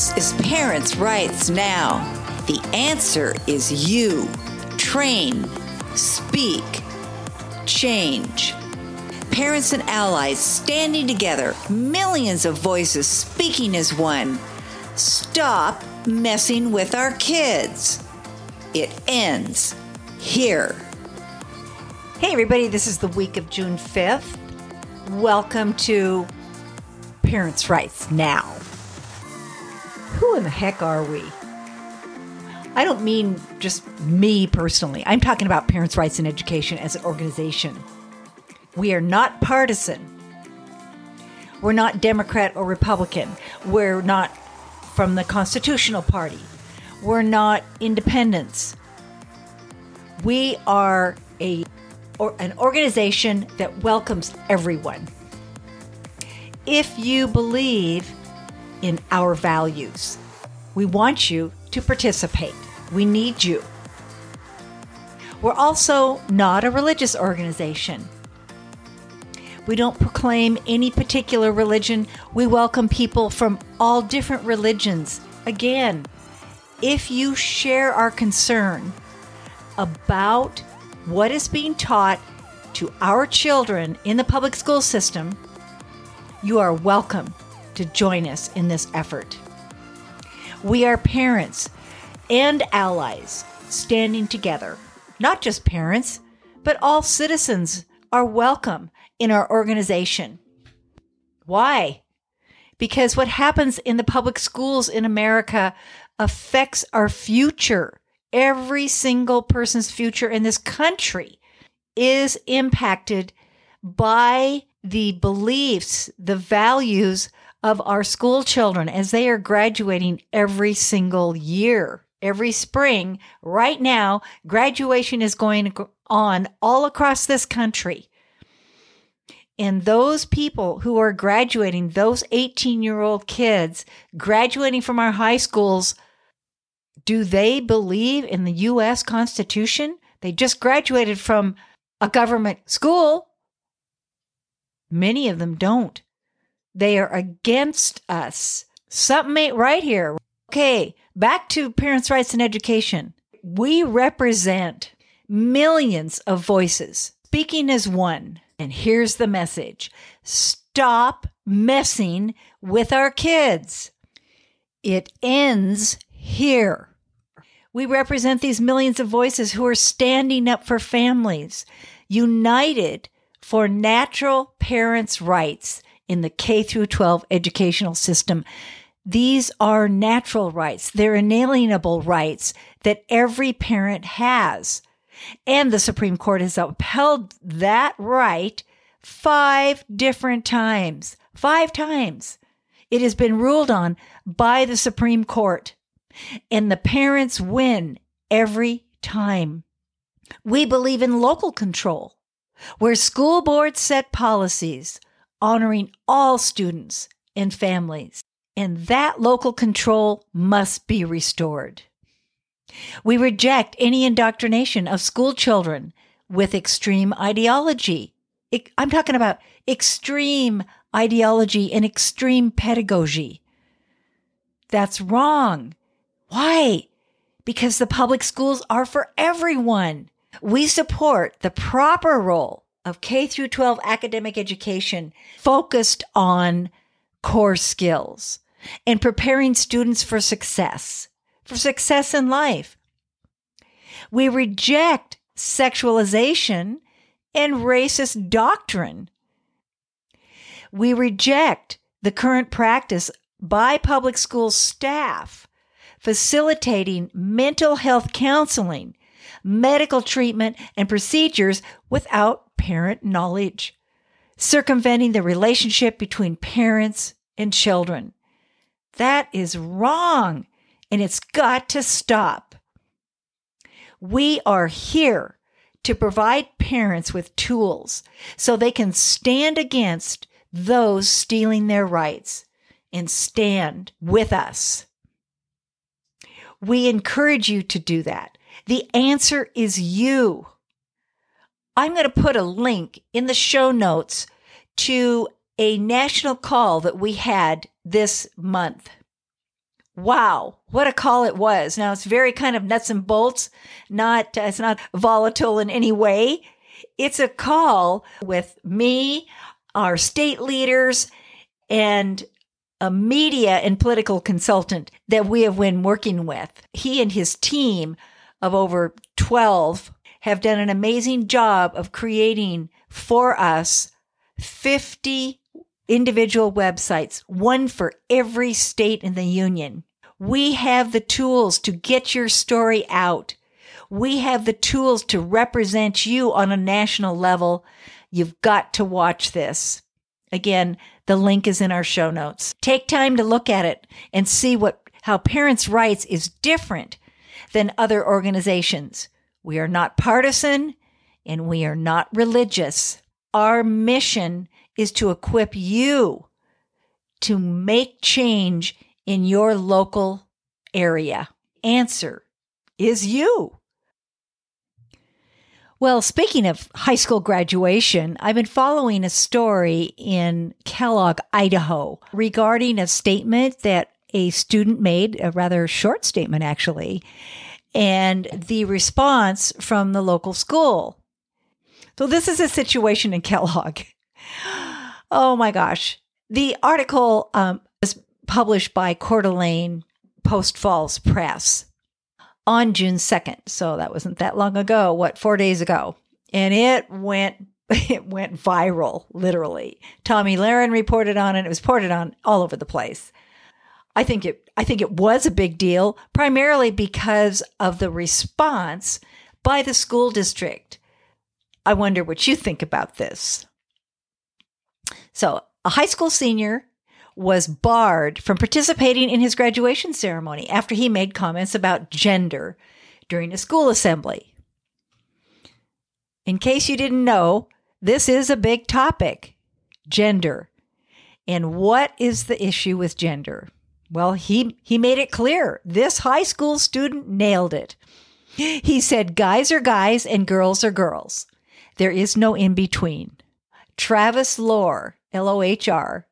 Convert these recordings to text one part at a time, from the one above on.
This is Parents' Rights Now. The answer is you. Train, speak, change. Parents and allies standing together, millions of voices speaking as one. Stop messing with our kids. It ends here. Hey, everybody, this is the week of June 5th. Welcome to Parents' Rights Now. Who in the heck are we? I don't mean just me personally. I'm talking about Parents' Rights in Education as an organization. We are not partisan. We're not Democrat or Republican. We're not from the Constitutional Party. We're not independents. We are a or an organization that welcomes everyone. If you believe in our values, we want you to participate. We need you. We're also not a religious organization. We don't proclaim any particular religion. We welcome people from all different religions. Again, if you share our concern about what is being taught to our children in the public school system, you are welcome to join us in this effort. We are parents and allies standing together. Not just parents, but all citizens are welcome in our organization. Why? Because what happens in the public schools in America affects our future. Every single person's future in this country is impacted by the beliefs, the values of our school children as they are graduating every single year, every spring. Right now, graduation is going on all across this country. And those people who are graduating, those 18 year old kids graduating from our high schools, do they believe in the U.S. Constitution? They just graduated from a government school. Many of them don't. They are against us. Something ain't right here. Okay, back to parents' rights and education. We represent millions of voices speaking as one. And here's the message stop messing with our kids. It ends here. We represent these millions of voices who are standing up for families, united for natural parents' rights in the K through 12 educational system. These are natural rights. They're inalienable rights that every parent has. And the Supreme Court has upheld that right five different times. Five times. It has been ruled on by the Supreme Court. And the parents win every time. We believe in local control, where school boards set policies honoring all students and families. And that local control must be restored. We reject any indoctrination of school children with extreme ideology. I'm talking about extreme ideology and extreme pedagogy. That's wrong. Why? Because the public schools are for everyone. We support the proper role of K through 12 academic education focused on core skills and preparing students for success, for success in life. We reject sexualization and racist doctrine. We reject the current practice by public school staff facilitating mental health counseling, medical treatment, and procedures without parent knowledge, circumventing the relationship between parents and children. That is wrong, and it's got to stop. We are here to provide parents with tools so they can stand against those stealing their rights and stand with us. We encourage you to do that. The answer is you. I'm going to put a link in the show notes to a national call that we had this month. Wow, what a call it was. Now it's very kind of nuts and bolts, not it's not volatile in any way. It's a call with me, our state leaders, and a media and political consultant that we have been working with. He and his team of over 12 have done an amazing job of creating for us 50 individual websites, one for every state in the union. We have the tools to get your story out. We have the tools to represent you on a national level. You've got to watch this. Again, the link is in our show notes. Take time to look at it and see what how parents' rights is different than other organizations. We are not partisan and we are not religious. Our mission is to equip you to make change in your local area. Answer is you. Well, speaking of high school graduation, I've been following a story in Kellogg, Idaho, regarding a statement that a student made, a rather short statement actually, and the response from the local school. So, this is a situation in Kellogg. Oh my gosh. The article um, was published by Coeur d'Alene Post Falls Press on June 2nd. So that wasn't that long ago, what, four days ago. And it went it went viral, literally. Tomi Lahren reported on it. It was reported on all over the place. I think it I think it was a big deal, primarily because of the response by the school district. I wonder what you think about this. So, a high school senior was barred from participating in his graduation ceremony after he made comments about gender during a school assembly. In case you didn't know, this is a big topic gender. And what is the issue with gender? Well, he, he made it clear. This high school student nailed it. He said, Guys are guys and girls are girls. There is no in between. Travis Lohr, L O H R,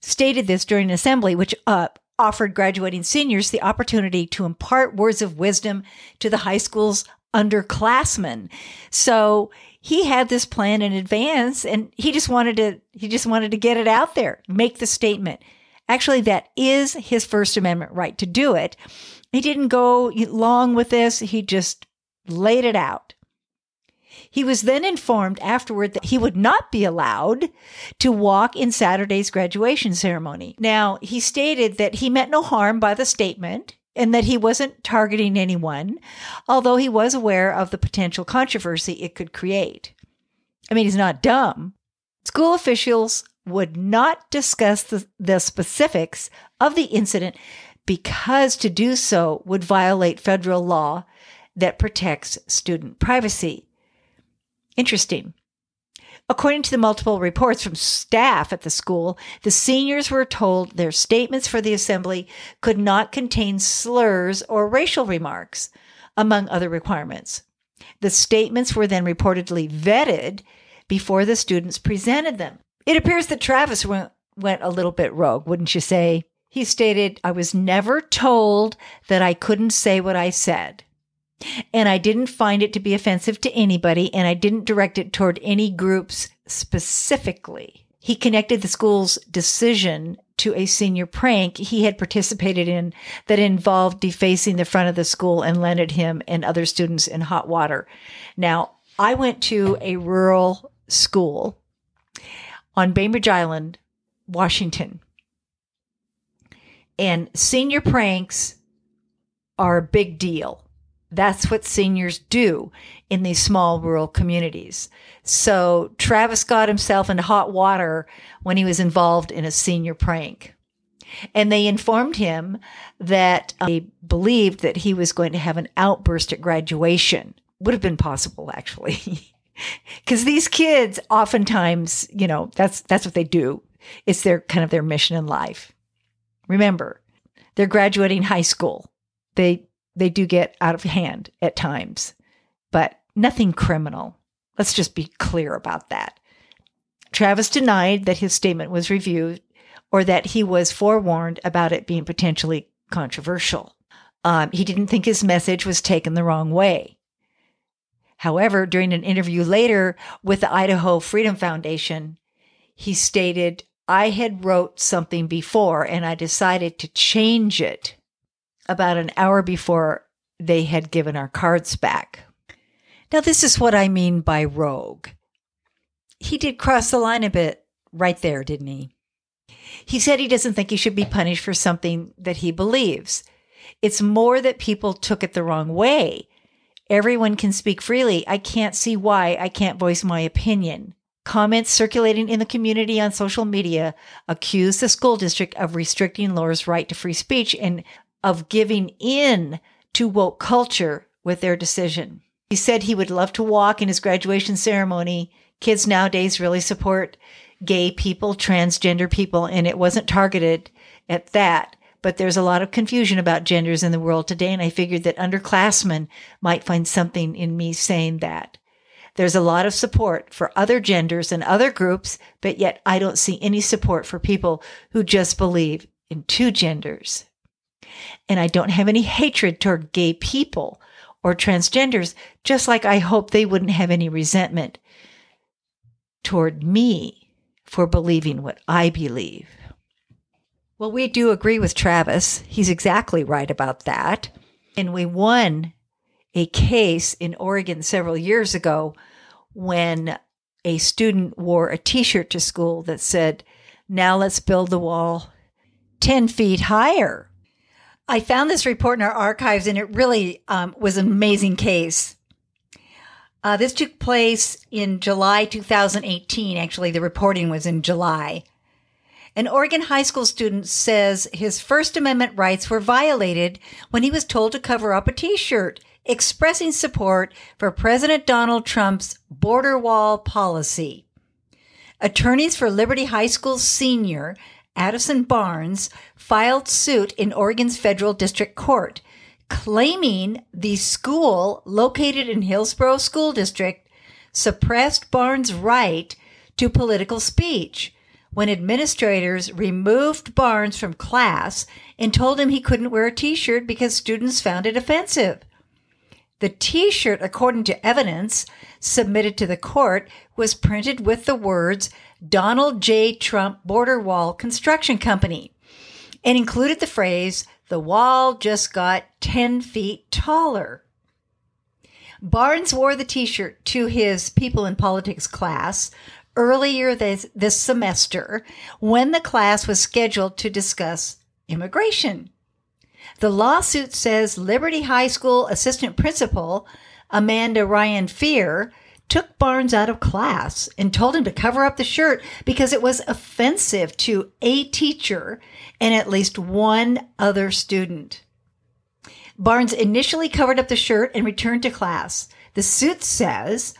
stated this during an assembly which uh, offered graduating seniors the opportunity to impart words of wisdom to the high school's underclassmen. So he had this plan in advance and he just wanted to he just wanted to get it out there, make the statement. Actually, that is his First Amendment right to do it. He didn't go long with this, he just laid it out. He was then informed afterward that he would not be allowed to walk in Saturday's graduation ceremony. Now, he stated that he meant no harm by the statement and that he wasn't targeting anyone, although he was aware of the potential controversy it could create. I mean, he's not dumb. School officials would not discuss the, the specifics of the incident because to do so would violate federal law that protects student privacy. Interesting. According to the multiple reports from staff at the school, the seniors were told their statements for the assembly could not contain slurs or racial remarks, among other requirements. The statements were then reportedly vetted before the students presented them. It appears that Travis went, went a little bit rogue, wouldn't you say? He stated, I was never told that I couldn't say what I said. And I didn't find it to be offensive to anybody, and I didn't direct it toward any groups specifically. He connected the school's decision to a senior prank he had participated in that involved defacing the front of the school and landed him and other students in hot water. Now, I went to a rural school on Bainbridge Island, Washington. And senior pranks are a big deal. That's what seniors do in these small rural communities. So Travis got himself into hot water when he was involved in a senior prank. And they informed him that uh, they believed that he was going to have an outburst at graduation. Would have been possible, actually. Because these kids oftentimes, you know, that's that's what they do. It's their kind of their mission in life. Remember, they're graduating high school. They they do get out of hand at times, but nothing criminal. Let's just be clear about that. Travis denied that his statement was reviewed or that he was forewarned about it being potentially controversial. Um, he didn't think his message was taken the wrong way. However, during an interview later with the Idaho Freedom Foundation, he stated, I had wrote something before and I decided to change it about an hour before they had given our cards back. Now, this is what I mean by rogue. He did cross the line a bit right there, didn't he? He said he doesn't think he should be punished for something that he believes. It's more that people took it the wrong way. Everyone can speak freely. I can't see why I can't voice my opinion. Comments circulating in the community on social media accuse the school district of restricting Lohr's right to free speech and of giving in to woke culture with their decision. He said he would love to walk in his graduation ceremony. Kids nowadays really support gay people, transgender people, and it wasn't targeted at that. But there's a lot of confusion about genders in the world today, and I figured that underclassmen might find something in me saying that. There's a lot of support for other genders and other groups, but yet I don't see any support for people who just believe in two genders. And I don't have any hatred toward gay people or transgenders, just like I hope they wouldn't have any resentment toward me for believing what I believe. Well, we do agree with Travis. He's exactly right about that. And we won a case in Oregon several years ago when a student wore a t shirt to school that said, Now let's build the wall 10 feet higher. I found this report in our archives and it really um, was an amazing case. Uh, this took place in July 2018. Actually, the reporting was in July. An Oregon high school student says his First Amendment rights were violated when he was told to cover up a t shirt expressing support for President Donald Trump's border wall policy. Attorneys for Liberty High School senior Addison Barnes filed suit in Oregon's federal district court, claiming the school located in Hillsboro School District suppressed Barnes' right to political speech when administrators removed Barnes from class and told him he couldn't wear a t-shirt because students found it offensive. The t shirt, according to evidence submitted to the court, was printed with the words Donald J. Trump Border Wall Construction Company and included the phrase, the wall just got 10 feet taller. Barnes wore the t shirt to his People in Politics class earlier this, this semester when the class was scheduled to discuss immigration. The lawsuit says Liberty High School assistant principal Amanda Ryan Fear took Barnes out of class and told him to cover up the shirt because it was offensive to a teacher and at least one other student. Barnes initially covered up the shirt and returned to class. The suit says,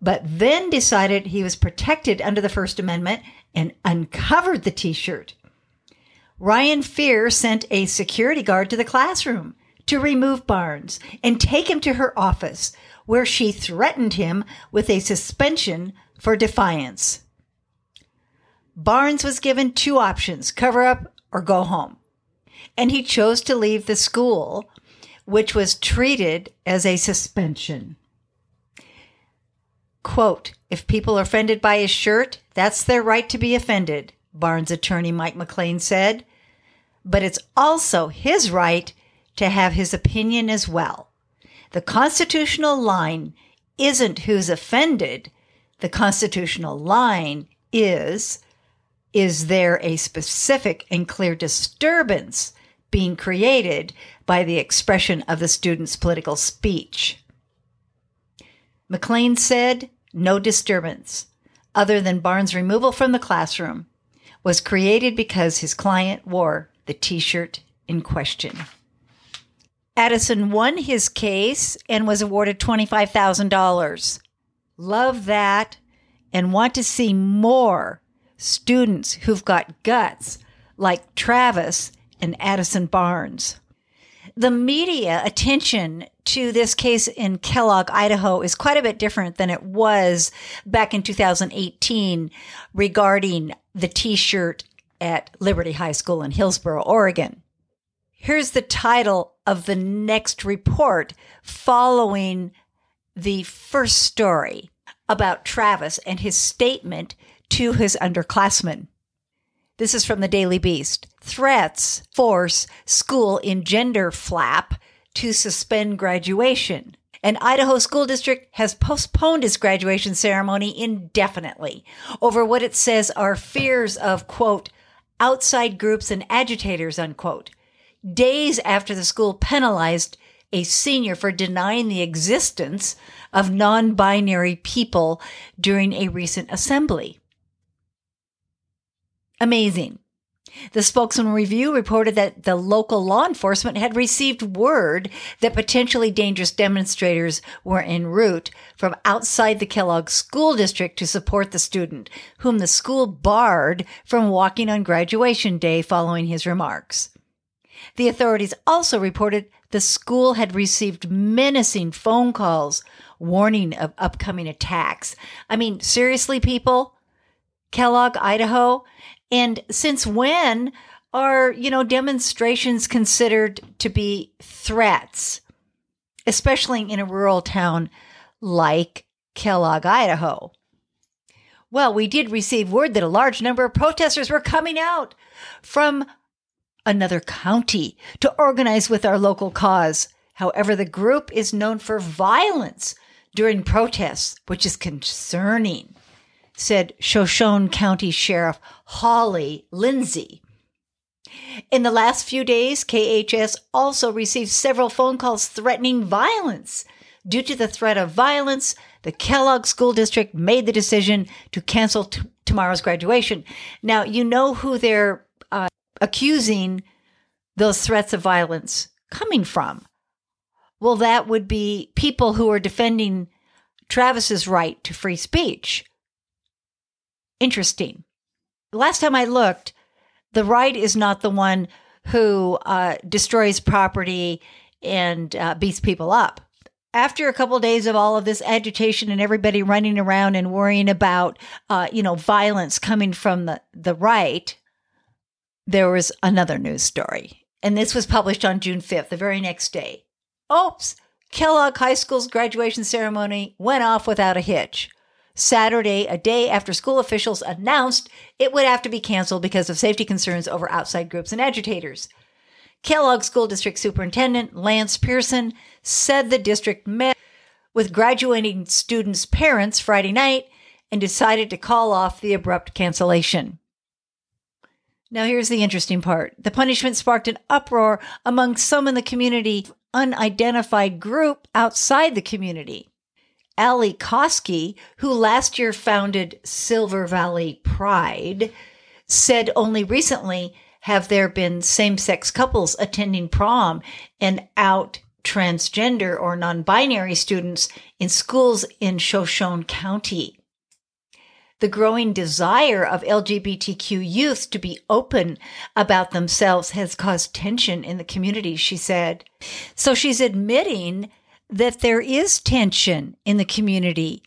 but then decided he was protected under the First Amendment and uncovered the t shirt. Ryan Fear sent a security guard to the classroom to remove Barnes and take him to her office, where she threatened him with a suspension for defiance. Barnes was given two options cover up or go home. And he chose to leave the school, which was treated as a suspension. Quote, if people are offended by his shirt, that's their right to be offended, Barnes attorney Mike McLane said but it's also his right to have his opinion as well. The constitutional line isn't who's offended. The constitutional line is, is there a specific and clear disturbance being created by the expression of the student's political speech? McLane said no disturbance, other than Barnes' removal from the classroom, was created because his client wore the t shirt in question. Addison won his case and was awarded $25,000. Love that and want to see more students who've got guts like Travis and Addison Barnes. The media attention to this case in Kellogg, Idaho is quite a bit different than it was back in 2018 regarding the t shirt at Liberty High School in Hillsboro, Oregon. Here's the title of the next report following the first story about Travis and his statement to his underclassmen. This is from the Daily Beast. Threats force school in gender flap to suspend graduation. An Idaho school district has postponed its graduation ceremony indefinitely over what it says are fears of, quote, outside groups and agitators, unquote, days after the school penalized a senior for denying the existence of non binary people during a recent assembly. Amazing. The spokesman review reported that the local law enforcement had received word that potentially dangerous demonstrators were en route from outside the Kellogg School District to support the student, whom the school barred from walking on graduation day following his remarks. The authorities also reported the school had received menacing phone calls warning of upcoming attacks. I mean, seriously, people? Kellogg, Idaho? And since when are, you know, demonstrations considered to be threats, especially in a rural town like Kellogg, Idaho? Well, we did receive word that a large number of protesters were coming out from another county to organize with our local cause. However, the group is known for violence during protests, which is concerning said Shoshone County Sheriff Holly Lindsay. In the last few days, KHS also received several phone calls threatening violence. Due to the threat of violence, the Kellogg School District made the decision to cancel t- tomorrow's graduation. Now, you know who they're uh, accusing those threats of violence coming from. Well, that would be people who are defending Travis's right to free speech interesting. Last time I looked, the right is not the one who uh, destroys property and uh, beats people up. After a couple of days of all of this agitation and everybody running around and worrying about, uh, you know, violence coming from the, the right, there was another news story. And this was published on June 5th, the very next day. Oops, Kellogg High School's graduation ceremony went off without a hitch. Saturday, a day after school officials announced it would have to be canceled because of safety concerns over outside groups and agitators. Kellogg School District Superintendent Lance Pearson said the district met with graduating students' parents Friday night and decided to call off the abrupt cancellation. Now, here's the interesting part the punishment sparked an uproar among some in the community, unidentified group outside the community. Ali Koski, who last year founded Silver Valley Pride, said only recently have there been same sex couples attending prom and out transgender or non binary students in schools in Shoshone County. The growing desire of LGBTQ youth to be open about themselves has caused tension in the community, she said. So she's admitting that there is tension in the community.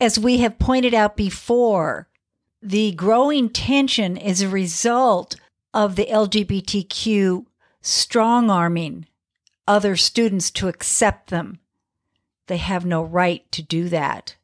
As we have pointed out before, the growing tension is a result of the LGBTQ strong arming other students to accept them. They have no right to do that.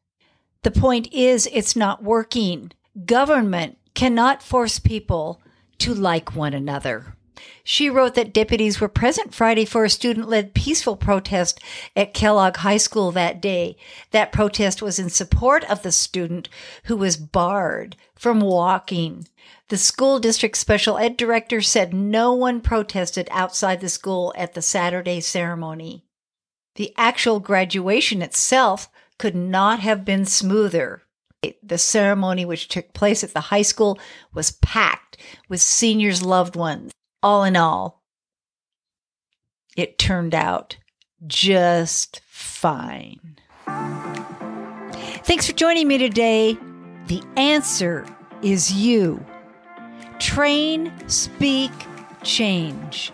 The point is, it's not working. Government cannot force people to like one another. She wrote that deputies were present Friday for a student led peaceful protest at Kellogg High School that day. That protest was in support of the student who was barred from walking. The school district special ed director said no one protested outside the school at the Saturday ceremony. The actual graduation itself could not have been smoother. The ceremony, which took place at the high school, was packed with seniors' loved ones all in all, it turned out just fine. Thanks for joining me today. The answer is you. Train, speak, change.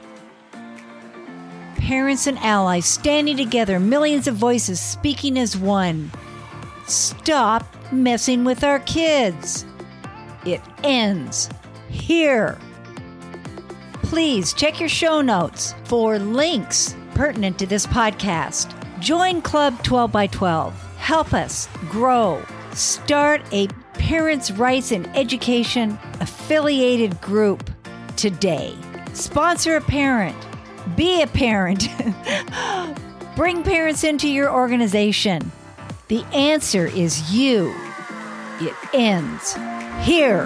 Parents and allies standing together, millions of voices speaking as one. Stop messing with our kids. It ends here. Please check your show notes for links pertinent to this podcast. Join Club 12 by 12. Help us grow. Start a Parents' Rights in Education affiliated group today. Sponsor a parent. Be a parent. Bring parents into your organization. The answer is you. It ends here.